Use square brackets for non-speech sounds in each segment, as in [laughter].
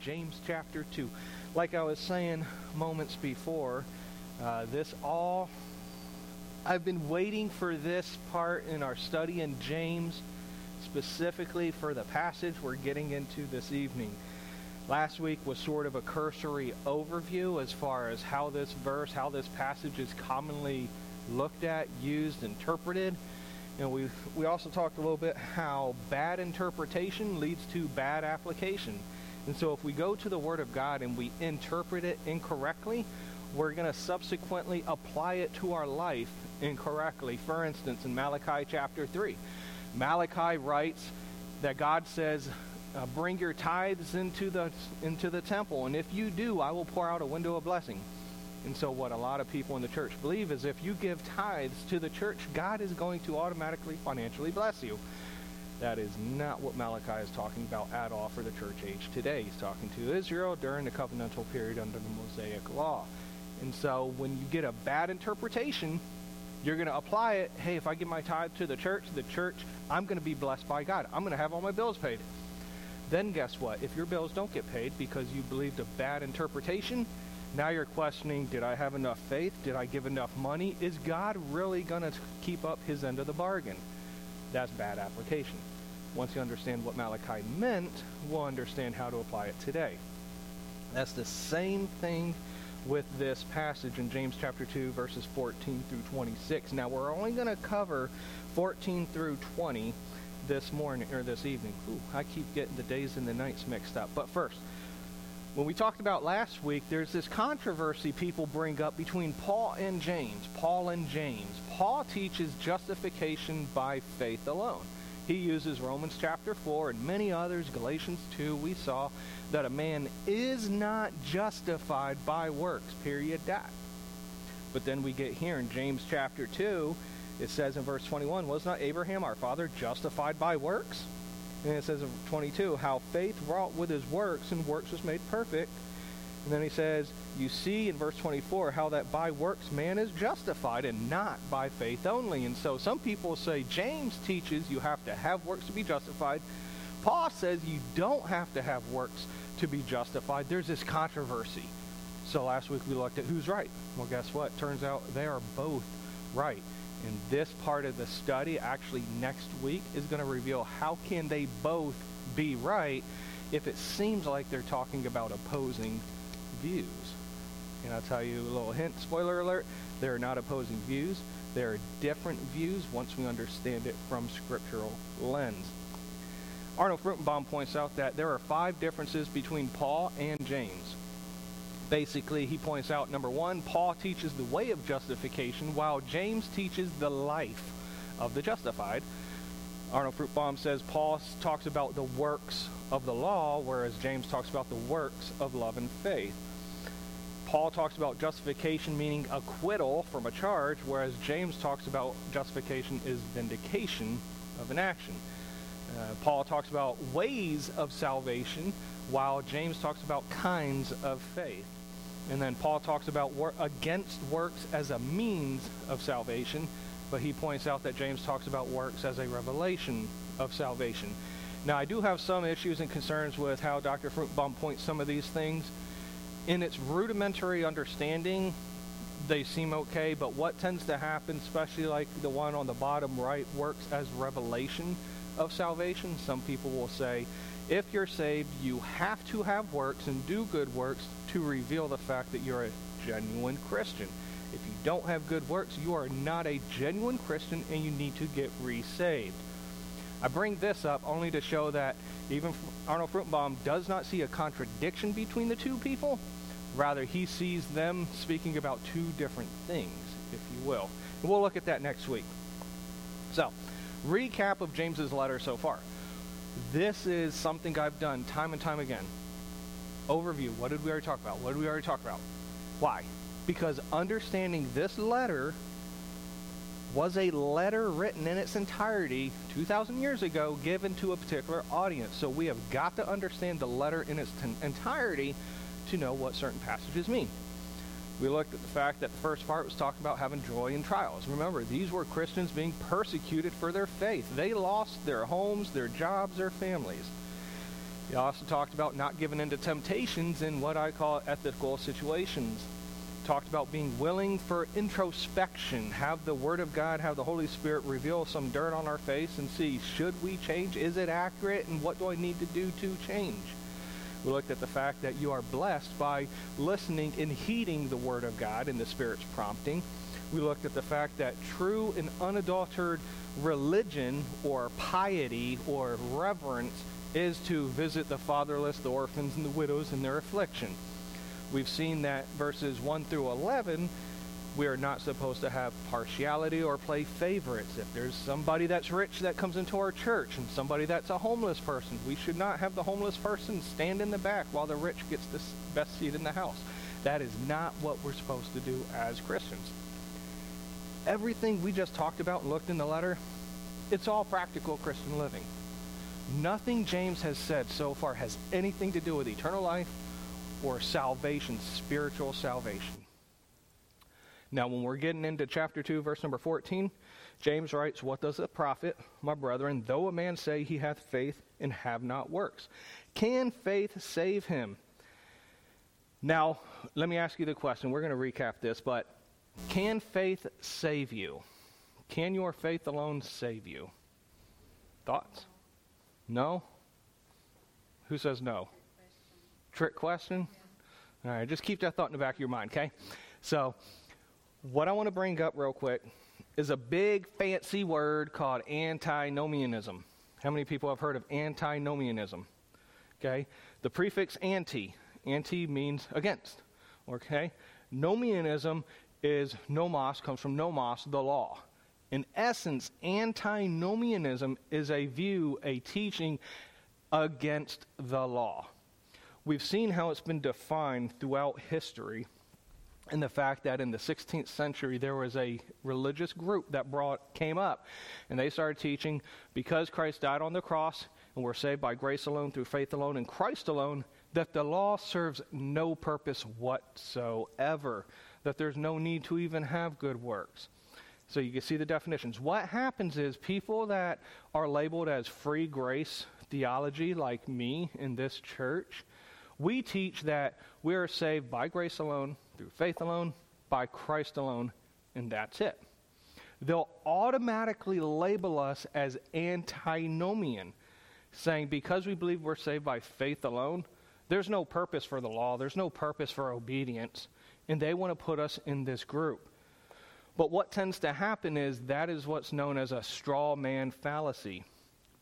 James chapter 2. Like I was saying moments before, uh, this all, I've been waiting for this part in our study in James, specifically for the passage we're getting into this evening. Last week was sort of a cursory overview as far as how this verse, how this passage is commonly looked at, used, interpreted. And we we also talked a little bit how bad interpretation leads to bad application. And so if we go to the Word of God and we interpret it incorrectly, we're going to subsequently apply it to our life incorrectly. For instance, in Malachi chapter 3, Malachi writes that God says, uh, bring your tithes into the into the temple, and if you do, I will pour out a window of blessing. And so, what a lot of people in the church believe is if you give tithes to the church, God is going to automatically financially bless you. That is not what Malachi is talking about at all for the church age today. He's talking to Israel during the covenantal period under the Mosaic law. And so, when you get a bad interpretation, you're going to apply it. Hey, if I give my tithe to the church, the church, I'm going to be blessed by God. I'm going to have all my bills paid. Then guess what? If your bills don't get paid because you believed a bad interpretation, now you're questioning, did I have enough faith? Did I give enough money? Is God really going to keep up his end of the bargain? That's bad application. Once you understand what Malachi meant, we'll understand how to apply it today. That's the same thing with this passage in James chapter 2 verses 14 through 26. Now we're only going to cover 14 through 20 this morning or this evening. Ooh, I keep getting the days and the nights mixed up. But first, when we talked about last week, there's this controversy people bring up between Paul and James. Paul and James. Paul teaches justification by faith alone. He uses Romans chapter 4 and many others, Galatians 2. We saw that a man is not justified by works, period, dot. But then we get here in James chapter 2, it says in verse 21, Was not Abraham our father justified by works? And it says in 22, How faith wrought with his works, and works was made perfect. And then he says, You see in verse 24 how that by works man is justified and not by faith only. And so some people say James teaches you have to have works to be justified. Paul says you don't have to have works to be justified. There's this controversy. So last week we looked at who's right. Well, guess what? Turns out they are both right. And this part of the study, actually next week, is going to reveal how can they both be right if it seems like they're talking about opposing views. And I'll tell you a little hint, spoiler alert, they're not opposing views. There are different views once we understand it from scriptural lens. Arnold Fruchtenbaum points out that there are five differences between Paul and James basically, he points out number one, Paul teaches the way of justification, while James teaches the life of the justified. Arnold Fruchtenbaum says Paul talks about the works of the law, whereas James talks about the works of love and faith. Paul talks about justification meaning acquittal from a charge, whereas James talks about justification is vindication of an action. Uh, Paul talks about ways of salvation, while James talks about kinds of faith. And then Paul talks about wor- against works as a means of salvation, but he points out that James talks about works as a revelation of salvation. Now, I do have some issues and concerns with how Dr. Fruchtenbaum points some of these things. In its rudimentary understanding, they seem okay, but what tends to happen, especially like the one on the bottom right, works as revelation of salvation. Some people will say, if you're saved, you have to have works and do good works to reveal the fact that you're a genuine Christian. If you don't have good works, you are not a genuine Christian and you need to get resaved. I bring this up only to show that even Arnold Fruchtenbaum does not see a contradiction between the two people. Rather, he sees them speaking about two different things, if you will. And we'll look at that next week. So, recap of James's letter so far. This is something I've done time and time again. Overview. What did we already talk about? What did we already talk about? Why? Because understanding this letter was a letter written in its entirety 2,000 years ago given to a particular audience. So we have got to understand the letter in its t- entirety to know what certain passages mean. We looked at the fact that the first part was talking about having joy in trials. Remember, these were Christians being persecuted for their faith. They lost their homes, their jobs, their families. He also talked about not giving into temptations in what I call ethical situations. Talked about being willing for introspection, have the Word of God, have the Holy Spirit reveal some dirt on our face and see, should we change? Is it accurate? And what do I need to do to change? We looked at the fact that you are blessed by listening and heeding the Word of God and the Spirit's prompting. We looked at the fact that true and unadulterated religion or piety or reverence is to visit the fatherless, the orphans, and the widows in their affliction. We've seen that verses 1 through 11, we are not supposed to have partiality or play favorites. If there's somebody that's rich that comes into our church and somebody that's a homeless person, we should not have the homeless person stand in the back while the rich gets the best seat in the house. That is not what we're supposed to do as Christians. Everything we just talked about and looked in the letter, it's all practical Christian living. Nothing James has said so far has anything to do with eternal life or salvation, spiritual salvation. Now, when we're getting into chapter 2, verse number 14, James writes, What does it profit, my brethren, though a man say he hath faith and have not works? Can faith save him? Now, let me ask you the question. We're going to recap this, but can faith save you? Can your faith alone save you? Thoughts? No? Who says no? Trick question? All right, just keep that thought in the back of your mind, okay? So, what I want to bring up real quick is a big fancy word called antinomianism. How many people have heard of antinomianism? Okay? The prefix anti, anti means against. Okay? Nomianism is nomos, comes from nomos, the law. In essence, antinomianism is a view, a teaching against the law. We've seen how it's been defined throughout history and the fact that in the 16th century there was a religious group that brought came up and they started teaching because Christ died on the cross and we're saved by grace alone through faith alone in Christ alone that the law serves no purpose whatsoever that there's no need to even have good works so you can see the definitions. What happens is people that are labeled as free grace theology, like me in this church, we teach that we are saved by grace alone, through faith alone, by Christ alone, and that's it. They'll automatically label us as antinomian, saying because we believe we're saved by faith alone, there's no purpose for the law, there's no purpose for obedience, and they want to put us in this group. But what tends to happen is that is what's known as a straw man fallacy.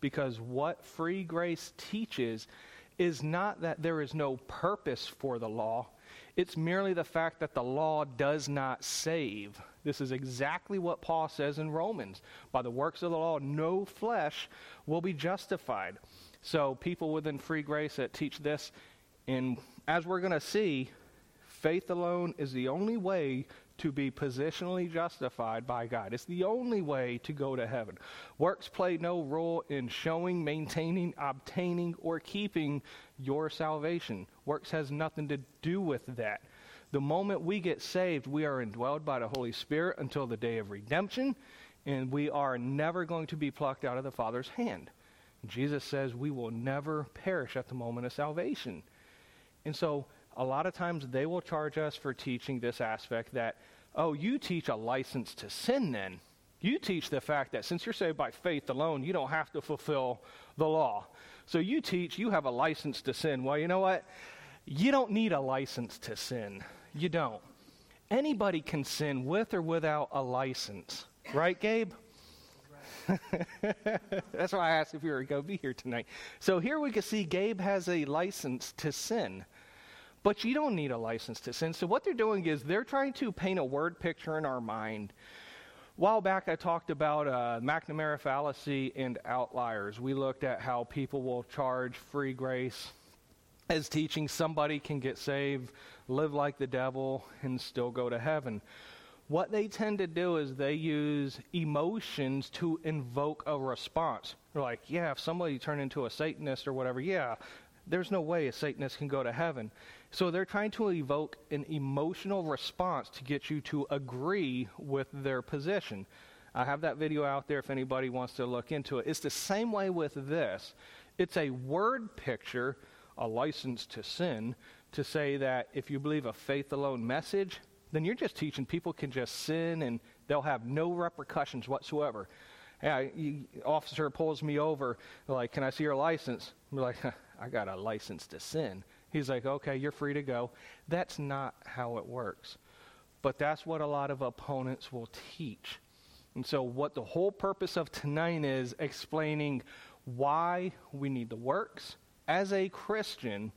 Because what free grace teaches is not that there is no purpose for the law, it's merely the fact that the law does not save. This is exactly what Paul says in Romans. By the works of the law, no flesh will be justified. So, people within free grace that teach this, and as we're going to see, faith alone is the only way to be positionally justified by God. It's the only way to go to heaven. Works play no role in showing, maintaining, obtaining, or keeping your salvation. Works has nothing to do with that. The moment we get saved, we are indwelled by the Holy Spirit until the day of redemption, and we are never going to be plucked out of the Father's hand. Jesus says we will never perish at the moment of salvation. And so, a lot of times they will charge us for teaching this aspect that Oh, you teach a license to sin then. You teach the fact that since you're saved by faith alone, you don't have to fulfill the law. So you teach you have a license to sin. Well, you know what? You don't need a license to sin. You don't. Anybody can sin with or without a license. Right, Gabe? [laughs] That's why I asked if you were going to be here tonight. So here we can see Gabe has a license to sin. But you don't need a license to sin. So what they're doing is they're trying to paint a word picture in our mind. A while back, I talked about uh, McNamara fallacy and outliers. We looked at how people will charge free grace as teaching somebody can get saved, live like the devil, and still go to heaven. What they tend to do is they use emotions to invoke a response. They're like, yeah, if somebody turned into a Satanist or whatever, yeah, there's no way a Satanist can go to heaven. So they're trying to evoke an emotional response to get you to agree with their position. I have that video out there if anybody wants to look into it. It's the same way with this. It's a word picture, a license to sin, to say that if you believe a faith alone message, then you're just teaching people can just sin and they'll have no repercussions whatsoever. Hey, you, officer pulls me over, like, can I see your license? I'm like, [laughs] I got a license to sin. He's like, okay, you're free to go. That's not how it works. But that's what a lot of opponents will teach. And so, what the whole purpose of tonight is explaining why we need the works as a Christian.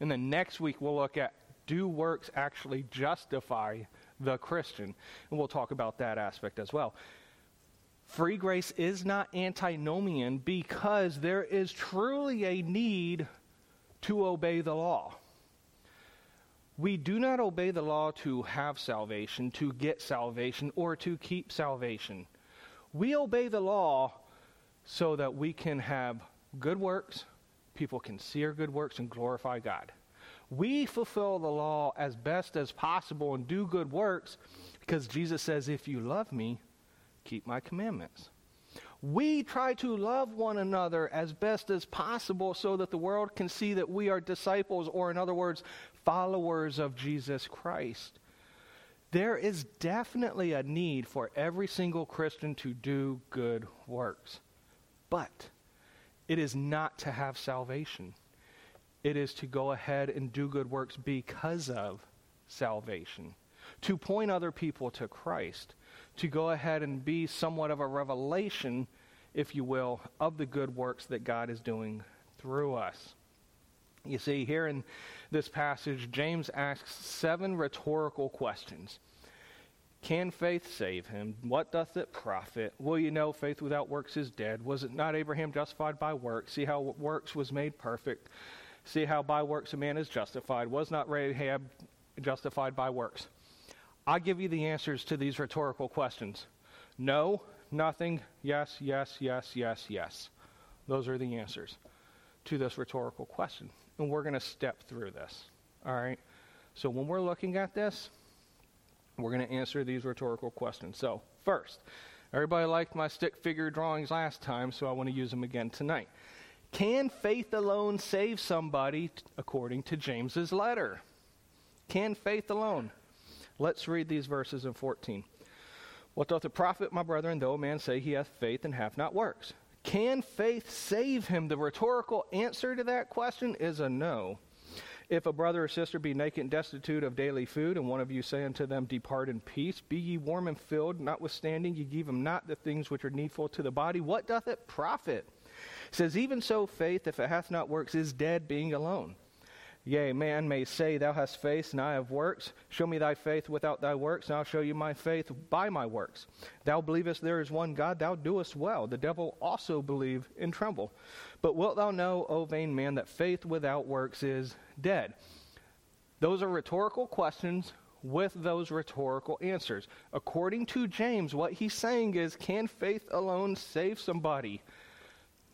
And then next week, we'll look at do works actually justify the Christian? And we'll talk about that aspect as well. Free grace is not antinomian because there is truly a need to obey the law. We do not obey the law to have salvation, to get salvation, or to keep salvation. We obey the law so that we can have good works, people can see our good works, and glorify God. We fulfill the law as best as possible and do good works because Jesus says, If you love me, keep my commandments. We try to love one another as best as possible so that the world can see that we are disciples, or in other words, followers of Jesus Christ. There is definitely a need for every single Christian to do good works. But it is not to have salvation. It is to go ahead and do good works because of salvation, to point other people to Christ, to go ahead and be somewhat of a revelation, if you will, of the good works that God is doing through us. You see, here in this passage, James asks seven rhetorical questions. Can faith save him? What doth it profit? Will you know faith without works is dead? Was it not Abraham justified by works? See how works was made perfect. See how by works a man is justified. Was not Rahab justified by works? I'll give you the answers to these rhetorical questions. No, nothing, yes, yes, yes, yes, yes. Those are the answers to this rhetorical question. And we're going to step through this. All right? So when we're looking at this, we're going to answer these rhetorical questions. So, first, everybody liked my stick figure drawings last time, so I want to use them again tonight. Can faith alone save somebody according to James's letter? Can faith alone? Let's read these verses in 14. What doth it profit, my brethren, though a man say he hath faith and hath not works? Can faith save him? The rhetorical answer to that question is a no. If a brother or sister be naked and destitute of daily food, and one of you say unto them, Depart in peace, be ye warm and filled, notwithstanding ye give them not the things which are needful to the body, what doth it profit? It says, Even so, faith, if it hath not works, is dead, being alone. Yea, man may say, Thou hast faith, and I have works. Show me thy faith without thy works, and I'll show you my faith by my works. Thou believest there is one God, thou doest well. The devil also believe and tremble. But wilt thou know, O vain man, that faith without works is dead? Those are rhetorical questions with those rhetorical answers. According to James, what he's saying is, Can faith alone save somebody?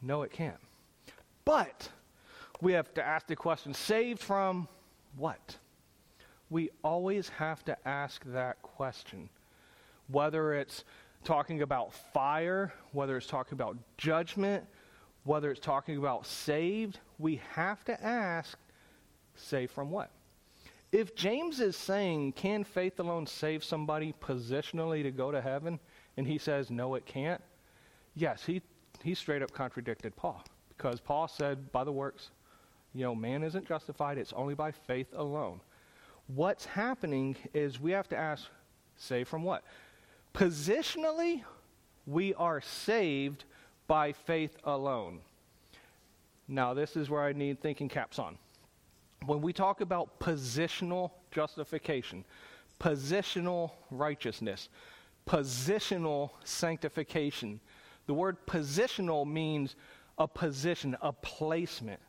No, it can't. But we have to ask the question saved from what? We always have to ask that question. Whether it's talking about fire, whether it's talking about judgment, whether it's talking about saved, we have to ask saved from what? If James is saying, can faith alone save somebody positionally to go to heaven? And he says, no, it can't. Yes, he, he straight up contradicted Paul. Because Paul said, by the works, you know, man isn't justified, it's only by faith alone. What's happening is we have to ask, saved from what? Positionally, we are saved by faith alone. Now, this is where I need thinking caps on. When we talk about positional justification, positional righteousness, positional sanctification, the word positional means a position, a placement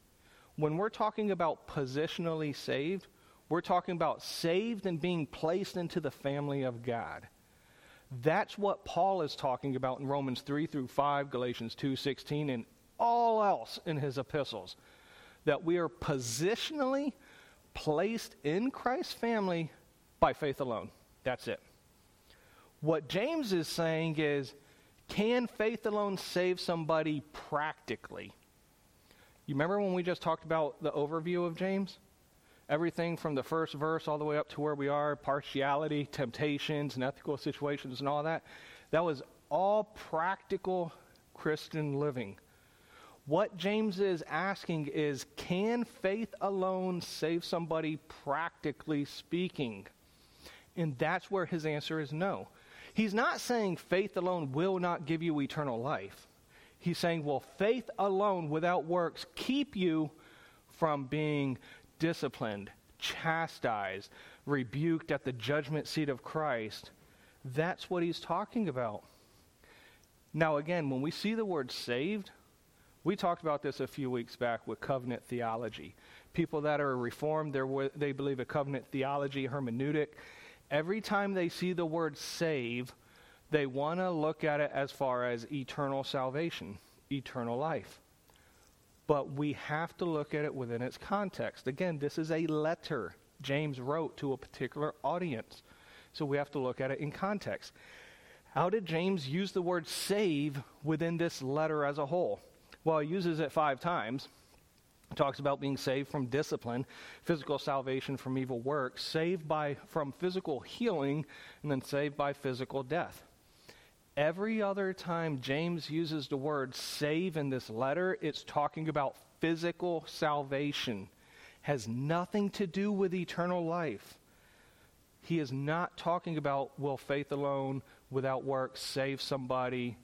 when we're talking about positionally saved, we're talking about saved and being placed into the family of God. That's what Paul is talking about in Romans 3 through 5, Galatians 2 16, and all else in his epistles. That we are positionally placed in Christ's family by faith alone. That's it. What James is saying is can faith alone save somebody practically? You remember when we just talked about the overview of James? Everything from the first verse all the way up to where we are partiality, temptations, and ethical situations, and all that. That was all practical Christian living. What James is asking is can faith alone save somebody, practically speaking? And that's where his answer is no. He's not saying faith alone will not give you eternal life. He's saying, well, faith alone without works keep you from being disciplined, chastised, rebuked at the judgment seat of Christ. That's what he's talking about. Now, again, when we see the word saved, we talked about this a few weeks back with covenant theology. People that are reformed, they believe a covenant theology, hermeneutic. Every time they see the word save, they want to look at it as far as eternal salvation, eternal life. But we have to look at it within its context. Again, this is a letter James wrote to a particular audience. So we have to look at it in context. How did James use the word save within this letter as a whole? Well, he uses it five times. Talks about being saved from discipline, physical salvation from evil works, saved by from physical healing, and then saved by physical death. Every other time James uses the word save in this letter, it's talking about physical salvation. Has nothing to do with eternal life. He is not talking about will faith alone without works save somebody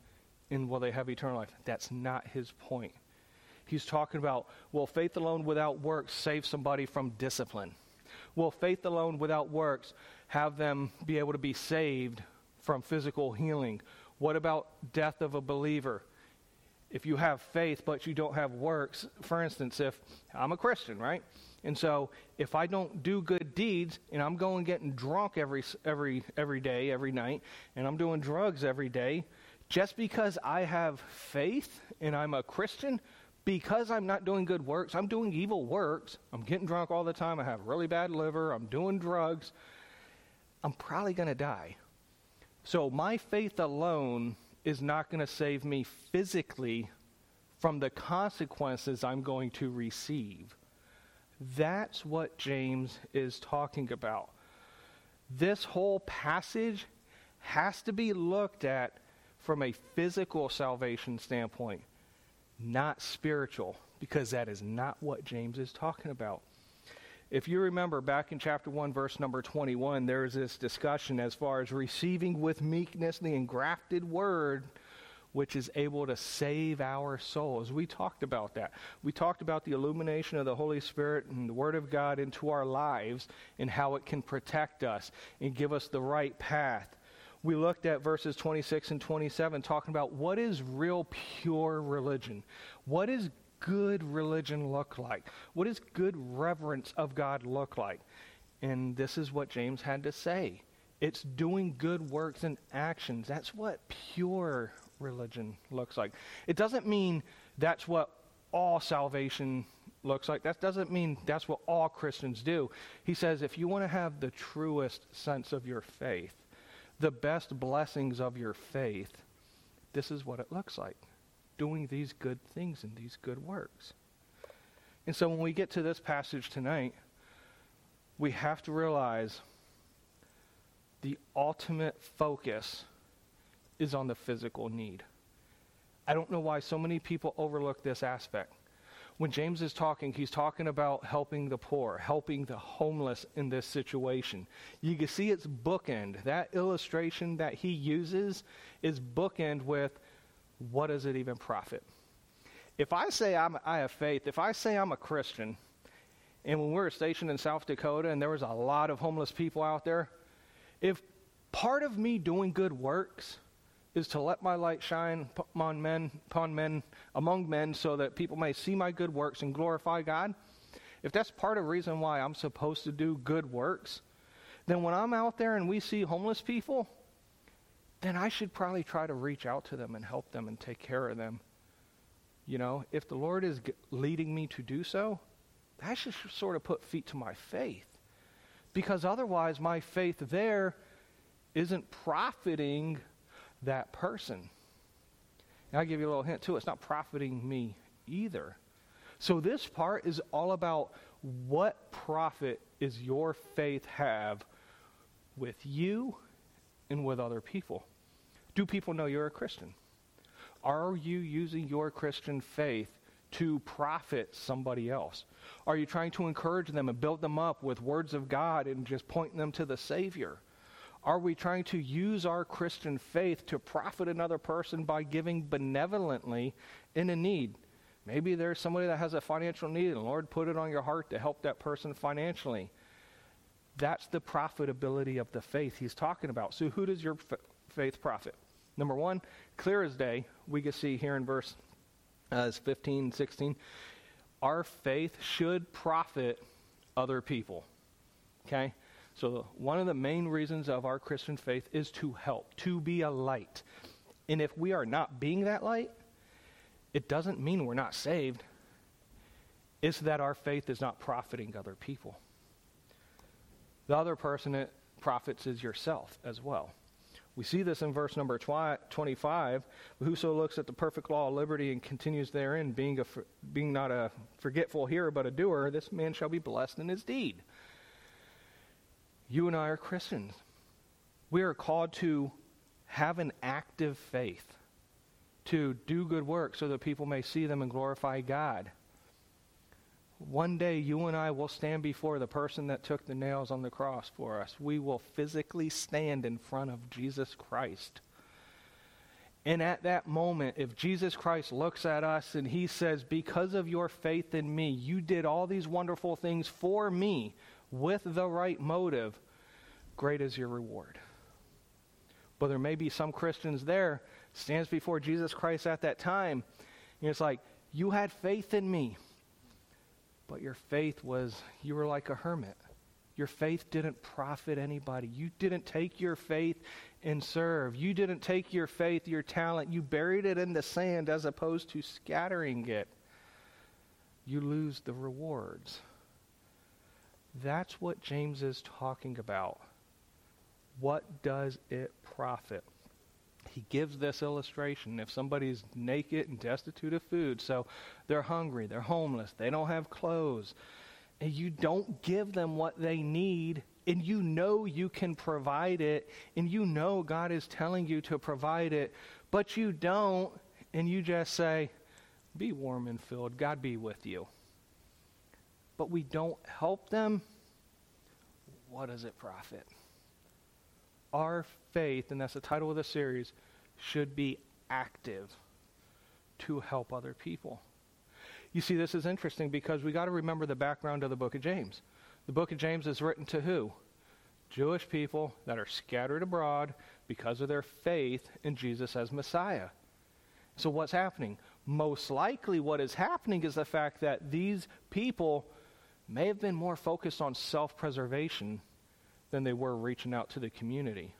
and will they have eternal life. That's not his point. He's talking about will faith alone without works save somebody from discipline? Will faith alone without works have them be able to be saved from physical healing? What about death of a believer? If you have faith but you don't have works, for instance, if I'm a Christian, right? And so if I don't do good deeds and I'm going getting drunk every every every day, every night, and I'm doing drugs every day, just because I have faith and I'm a Christian, because I'm not doing good works, I'm doing evil works, I'm getting drunk all the time, I have really bad liver, I'm doing drugs, I'm probably going to die. So my faith alone is not going to save me physically from the consequences I'm going to receive. That's what James is talking about. This whole passage has to be looked at from a physical salvation standpoint, not spiritual, because that is not what James is talking about. If you remember back in chapter 1, verse number 21, there's this discussion as far as receiving with meekness the engrafted word which is able to save our souls. We talked about that. We talked about the illumination of the Holy Spirit and the Word of God into our lives and how it can protect us and give us the right path. We looked at verses 26 and 27 talking about what is real pure religion? What does good religion look like? What does good reverence of God look like? And this is what James had to say. It's doing good works and actions. That's what pure religion looks like. It doesn't mean that's what all salvation looks like. That doesn't mean that's what all Christians do. He says if you want to have the truest sense of your faith, the best blessings of your faith, this is what it looks like doing these good things and these good works. And so when we get to this passage tonight, we have to realize the ultimate focus is on the physical need. I don't know why so many people overlook this aspect. When James is talking, he's talking about helping the poor, helping the homeless in this situation. You can see it's bookend. That illustration that he uses is bookend with what does it even profit? If I say I'm, I have faith, if I say I'm a Christian, and when we were stationed in South Dakota and there was a lot of homeless people out there, if part of me doing good works is to let my light shine upon men, upon men, among men, so that people may see my good works and glorify God, if that's part of the reason why I'm supposed to do good works, then when I'm out there and we see homeless people, then I should probably try to reach out to them and help them and take care of them. You know, if the Lord is leading me to do so, that should sort of put feet to my faith. Because otherwise, my faith there isn't profiting that person. And I'll give you a little hint too. It's not profiting me either. So this part is all about what profit is your faith have with you and with other people? Do people know you're a Christian? Are you using your Christian faith to profit somebody else? Are you trying to encourage them and build them up with words of God and just pointing them to the Savior? Are we trying to use our Christian faith to profit another person by giving benevolently in a need? Maybe there's somebody that has a financial need, and Lord put it on your heart to help that person financially. That's the profitability of the faith he's talking about. So, who does your faith profit? Number one, clear as day, we can see here in verse uh, 15, 16, our faith should profit other people. Okay? So, one of the main reasons of our Christian faith is to help, to be a light. And if we are not being that light, it doesn't mean we're not saved. It's that our faith is not profiting other people. The other person that profits is yourself as well. We see this in verse number 25. Whoso looks at the perfect law of liberty and continues therein, being, a, being not a forgetful hearer but a doer, this man shall be blessed in his deed. You and I are Christians. We are called to have an active faith, to do good work so that people may see them and glorify God. One day, you and I will stand before the person that took the nails on the cross for us. We will physically stand in front of Jesus Christ. And at that moment, if Jesus Christ looks at us and he says, Because of your faith in me, you did all these wonderful things for me with the right motive, great is your reward. But there may be some Christians there, stands before Jesus Christ at that time, and it's like, You had faith in me. But your faith was, you were like a hermit. Your faith didn't profit anybody. You didn't take your faith and serve. You didn't take your faith, your talent, you buried it in the sand as opposed to scattering it. You lose the rewards. That's what James is talking about. What does it profit? He gives this illustration. If somebody's naked and destitute of food, so they're hungry, they're homeless, they don't have clothes, and you don't give them what they need, and you know you can provide it, and you know God is telling you to provide it, but you don't, and you just say, Be warm and filled, God be with you. But we don't help them, what does it profit? Our faith, and that's the title of the series, should be active to help other people. You see, this is interesting because we got to remember the background of the book of James. The book of James is written to who? Jewish people that are scattered abroad because of their faith in Jesus as Messiah. So, what's happening? Most likely, what is happening is the fact that these people may have been more focused on self preservation than they were reaching out to the community.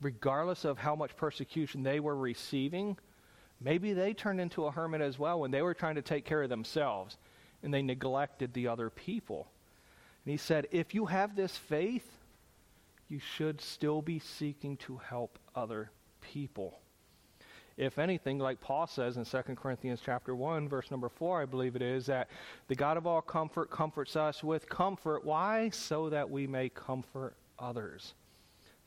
Regardless of how much persecution they were receiving, maybe they turned into a hermit as well when they were trying to take care of themselves and they neglected the other people. And he said, if you have this faith, you should still be seeking to help other people. If anything, like Paul says in 2 Corinthians chapter 1, verse number 4, I believe it is, that the God of all comfort comforts us with comfort. Why? So that we may comfort others.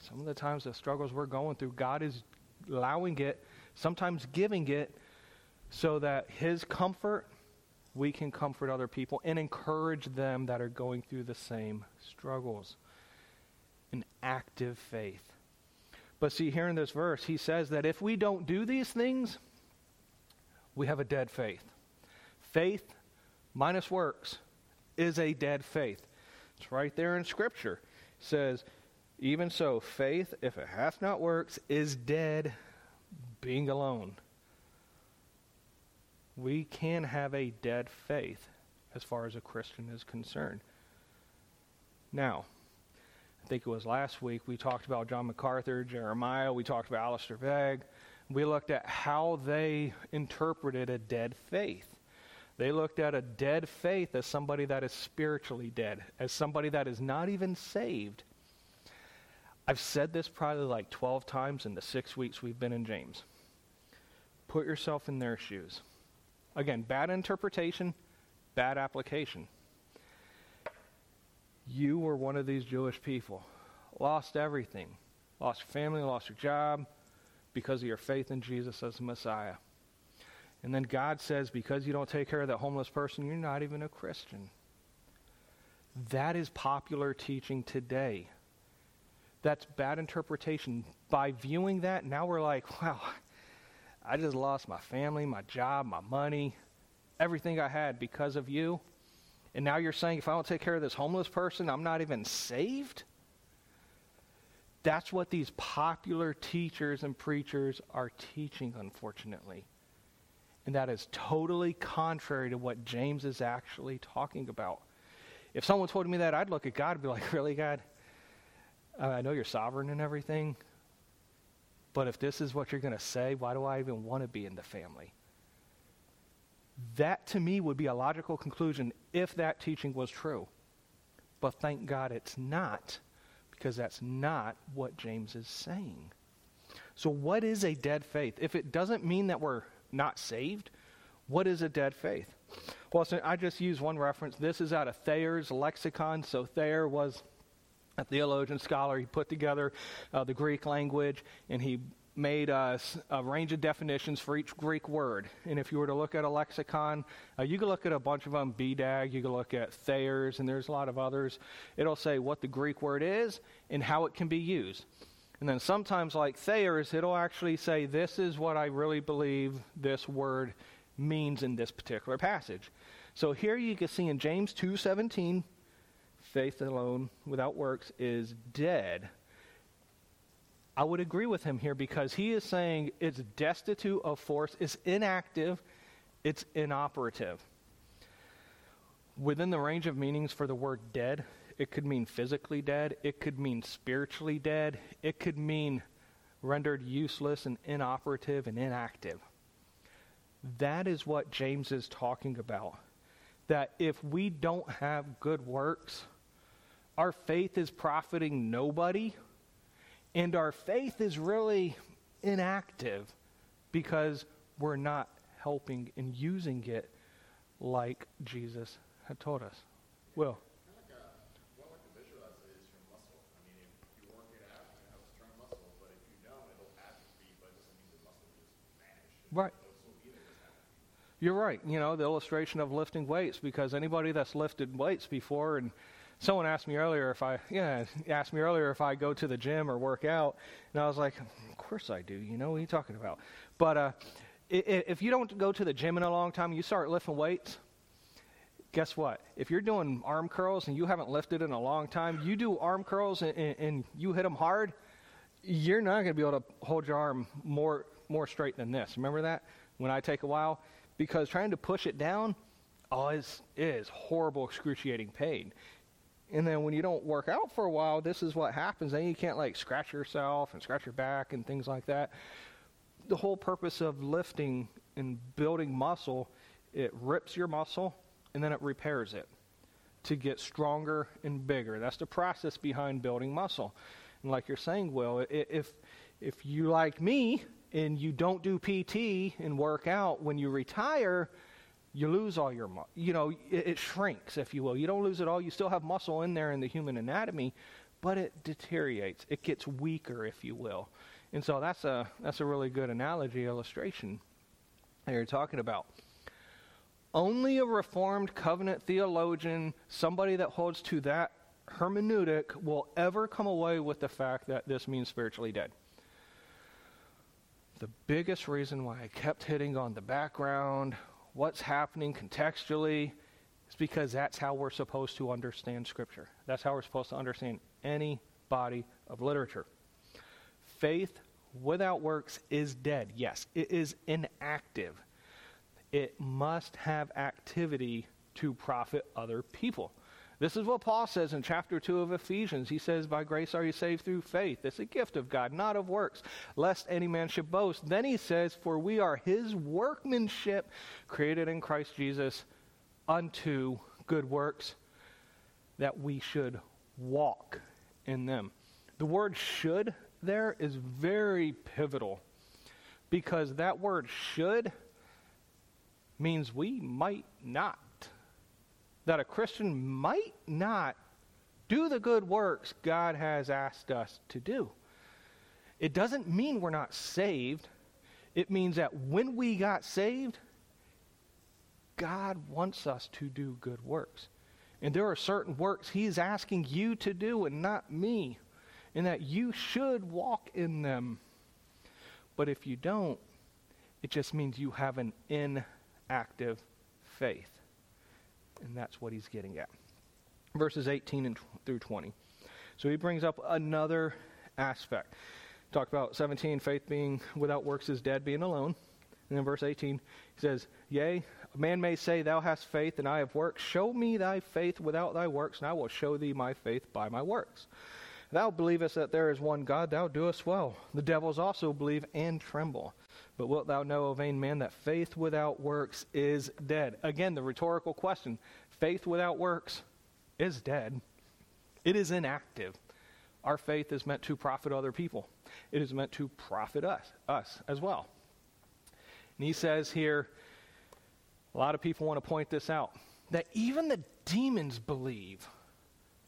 Some of the times the struggles we're going through, God is allowing it, sometimes giving it, so that His comfort, we can comfort other people and encourage them that are going through the same struggles. An active faith. But see, here in this verse, he says that if we don't do these things, we have a dead faith. Faith minus works is a dead faith. It's right there in Scripture. It says, even so, faith, if it hath not works, is dead, being alone. We can have a dead faith as far as a Christian is concerned. Now, I think it was last week, we talked about John MacArthur, Jeremiah, we talked about Alistair Begg. We looked at how they interpreted a dead faith. They looked at a dead faith as somebody that is spiritually dead, as somebody that is not even saved. I've said this probably like 12 times in the six weeks we've been in James. Put yourself in their shoes. Again, bad interpretation, bad application. You were one of these Jewish people, lost everything, lost family, lost your job because of your faith in Jesus as the Messiah. And then God says, because you don't take care of that homeless person, you're not even a Christian. That is popular teaching today. That's bad interpretation. By viewing that, now we're like, [laughs] wow, I just lost my family, my job, my money, everything I had because of you. And now you're saying if I don't take care of this homeless person, I'm not even saved? That's what these popular teachers and preachers are teaching, unfortunately. And that is totally contrary to what James is actually talking about. If someone told me that, I'd look at God and be like, [laughs] Really, God? I know you're sovereign and everything, but if this is what you're going to say, why do I even want to be in the family? That to me would be a logical conclusion if that teaching was true. But thank God it's not, because that's not what James is saying. So, what is a dead faith? If it doesn't mean that we're not saved, what is a dead faith? Well, so I just use one reference. This is out of Thayer's lexicon. So, Thayer was a theologian, scholar. He put together uh, the Greek language and he made a, a, range of definitions for each Greek word. And if you were to look at a lexicon, uh, you can look at a bunch of them, BDAG, you can look at Thayer's, and there's a lot of others. It'll say what the Greek word is and how it can be used. And then sometimes, like Thayer's, it'll actually say, This is what I really believe this word means in this particular passage. So here you can see in James 2:17, faith alone without works is dead. I would agree with him here because he is saying it's destitute of force, it's inactive, it's inoperative. Within the range of meanings for the word dead, it could mean physically dead, it could mean spiritually dead, it could mean rendered useless and inoperative and inactive. That is what James is talking about. That if we don't have good works, our faith is profiting nobody, and our faith is really inactive because we're not helping and using it like Jesus had taught us. Will. Right. You're right. You know, the illustration of lifting weights, because anybody that's lifted weights before and someone asked me earlier if I, yeah, asked me earlier if I go to the gym or work out, and I was like, of course I do. You know what you're you talking about? But uh, if you don't go to the gym in a long time, you start lifting weights. Guess what? If you're doing arm curls and you haven't lifted in a long time, you do arm curls and, and, and you hit them hard, you're not going to be able to hold your arm more more straight than this. Remember that when I take a while because trying to push it down, oh, is horrible, excruciating pain. And then when you don't work out for a while, this is what happens. Then you can't like scratch yourself and scratch your back and things like that. The whole purpose of lifting and building muscle, it rips your muscle and then it repairs it to get stronger and bigger. That's the process behind building muscle. And like you're saying, Will, if if you like me and you don't do PT and work out when you retire, you lose all your, mu- you know, it, it shrinks, if you will. You don't lose it all. You still have muscle in there in the human anatomy, but it deteriorates. It gets weaker, if you will. And so that's a, that's a really good analogy, illustration that you're talking about. Only a Reformed covenant theologian, somebody that holds to that hermeneutic, will ever come away with the fact that this means spiritually dead the biggest reason why I kept hitting on the background, what's happening contextually is because that's how we're supposed to understand Scripture. That's how we're supposed to understand any body of literature. Faith without works is dead. Yes, it is inactive. It must have activity to profit other people. This is what Paul says in chapter 2 of Ephesians. He says, By grace are you saved through faith. It's a gift of God, not of works, lest any man should boast. Then he says, For we are his workmanship, created in Christ Jesus unto good works, that we should walk in them. The word should there is very pivotal because that word should means we might not that a Christian might not do the good works God has asked us to do. It doesn't mean we're not saved. It means that when we got saved, God wants us to do good works. And there are certain works He's asking you to do and not me, and that you should walk in them. But if you don't, it just means you have an inactive faith. And that's what he's getting at. Verses 18 and through 20. So he brings up another aspect. Talk about 17, faith being without works is dead, being alone. And then verse 18, he says, Yea, a man may say, Thou hast faith, and I have works. Show me thy faith without thy works, and I will show thee my faith by my works. Thou believest that there is one God, thou doest well. The devils also believe and tremble. But wilt thou know, O vain man, that faith without works is dead? Again, the rhetorical question faith without works is dead, it is inactive. Our faith is meant to profit other people, it is meant to profit us, us as well. And he says here, a lot of people want to point this out, that even the demons believe,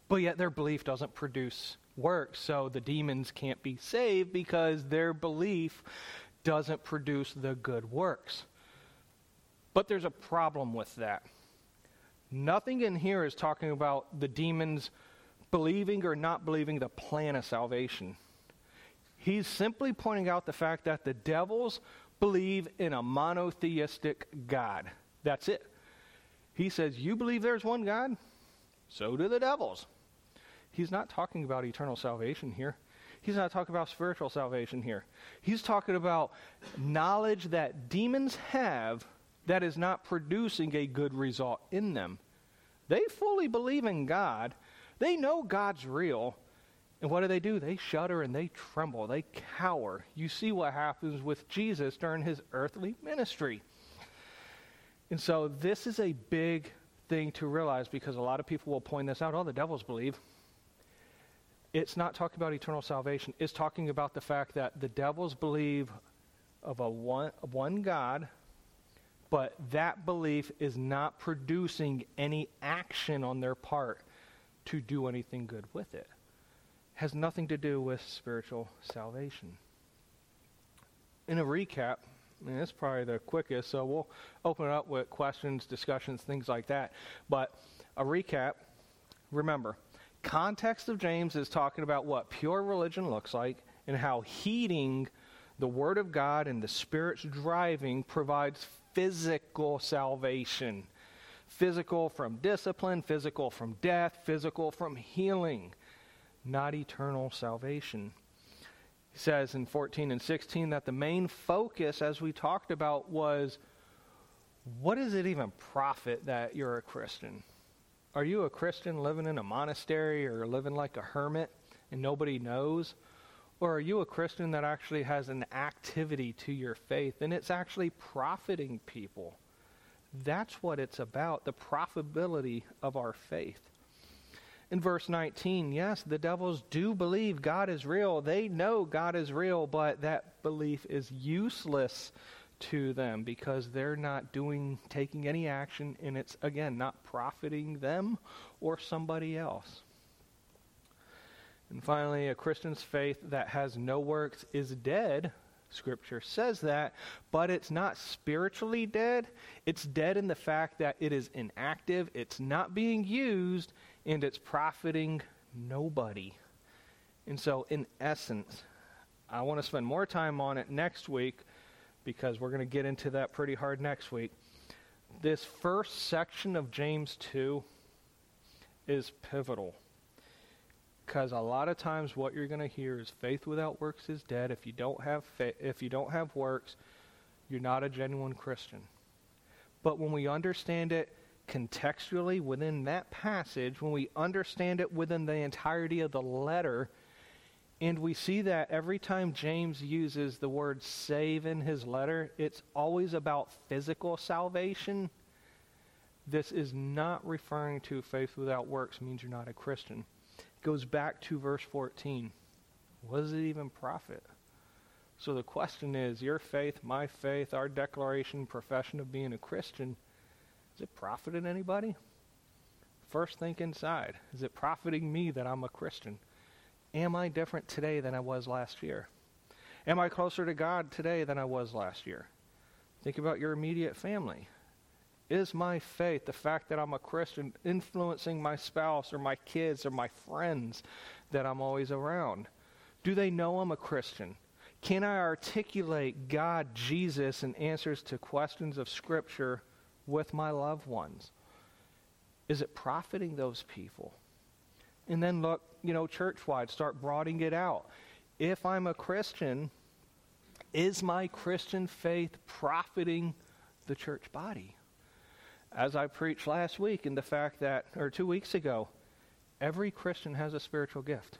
but yet their belief doesn't produce works. So the demons can't be saved because their belief doesn't produce the good works. But there's a problem with that. Nothing in here is talking about the demons believing or not believing the plan of salvation. He's simply pointing out the fact that the devils believe in a monotheistic God. That's it. He says, You believe there's one God? So do the devils. He's not talking about eternal salvation here. He's not talking about spiritual salvation here. He's talking about knowledge that demons have that is not producing a good result in them. They fully believe in God. They know God's real. And what do they do? They shudder and they tremble. They cower. You see what happens with Jesus during his earthly ministry. And so this is a big thing to realize because a lot of people will point this out. Oh, the devils believe it's not talking about eternal salvation. It's talking about the fact that the devils believe of a one, one God, but that belief is not producing any action on their part to do anything good with it. it has nothing to do with spiritual salvation. In a recap, and it's probably the quickest, so we'll open it up with questions, discussions, things like that. But a recap, remember, context of James is talking about what pure religion looks like and how heeding the Word of God and the Spirit's driving provides physical salvation. Physical from discipline, physical from death, physical from healing, not eternal salvation. He says in 14 and 16 that the main focus, as we talked about, was what does it even profit that you're a Christian? Are you a Christian living in a monastery or living like a hermit and nobody knows? Or are you a Christian that actually has an activity to your faith and it's actually profiting people? That's what it's about, the profitability of our faith. In verse 19, yes, the devils do believe God is real. They know God is real, but that belief is useless to them because they're not doing taking any action and it's again not profiting them or somebody else. And finally, a Christian's faith that has no works is dead. Scripture says that, but it's not spiritually dead. It's dead in the fact that it is inactive, it's not being used, and it's profiting nobody. And so, in essence, I want to spend more time on it next week because we're going to get into that pretty hard next week. This first section of James 2 is pivotal because a lot of times what you're going to hear is faith without works is dead. If you don't have fa- if you don't have works, you're not a genuine Christian. But when we understand it contextually within that passage, when we understand it within the entirety of the letter, and we see that every time James uses the word save in his letter, it's always about physical salvation. This is not referring to faith without works means you're not a Christian. It goes back to verse 14. What does it even profit? So the question is your faith, my faith, our declaration, profession of being a Christian, is it profiting anybody? first think inside. Is it profiting me that I'm a Christian? Am I different today than I was last year? Am I closer to God today than I was last year? Think about your immediate family. Is my faith, the fact that I'm a Christian, influencing my spouse or my kids or my friends that I'm always around? Do they know I'm a Christian? Can I articulate God, Jesus, and answers to questions of Scripture with my loved ones? Is it profiting those people? And then look, you know, church wide, start broadening it out. If I'm a Christian, is my Christian faith profiting the church body? As I preached last week, in the fact that, or two weeks ago, every Christian has a spiritual gift.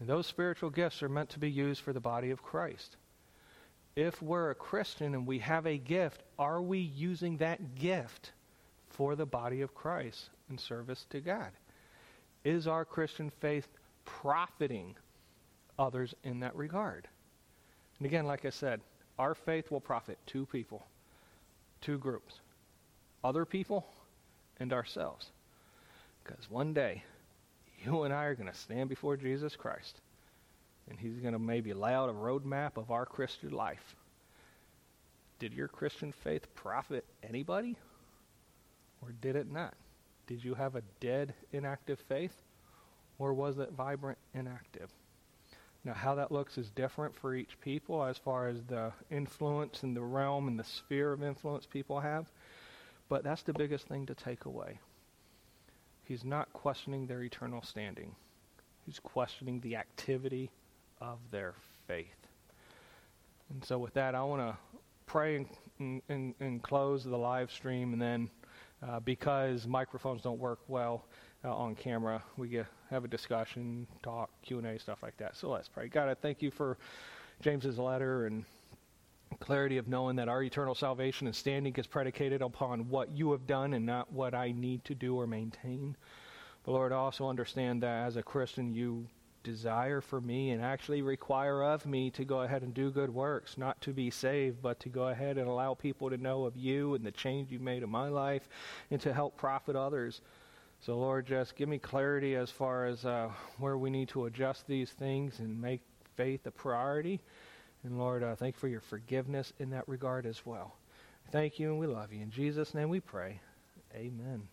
And those spiritual gifts are meant to be used for the body of Christ. If we're a Christian and we have a gift, are we using that gift for the body of Christ in service to God? Is our Christian faith profiting others in that regard? And again, like I said, our faith will profit two people, two groups other people and ourselves. Because one day, you and I are going to stand before Jesus Christ, and He's going to maybe lay out a roadmap of our Christian life. Did your Christian faith profit anybody? or did it not? Did you have a dead, inactive faith, or was it vibrant, inactive? Now, how that looks is different for each people as far as the influence and the realm and the sphere of influence people have, but that's the biggest thing to take away. He's not questioning their eternal standing, he's questioning the activity of their faith. And so, with that, I want to pray and, and, and close the live stream and then uh, because microphones don't work well uh, on camera. We get, have a discussion, talk, Q&A, stuff like that. So let's pray. God, I thank you for James's letter and clarity of knowing that our eternal salvation and standing is predicated upon what you have done and not what I need to do or maintain. But Lord, I also understand that as a Christian, you desire for me and actually require of me to go ahead and do good works, not to be saved, but to go ahead and allow people to know of you and the change you've made in my life and to help profit others. So, Lord, just give me clarity as far as uh, where we need to adjust these things and make faith a priority. And, Lord, uh, thank you for your forgiveness in that regard as well. Thank you and we love you. In Jesus' name we pray. Amen.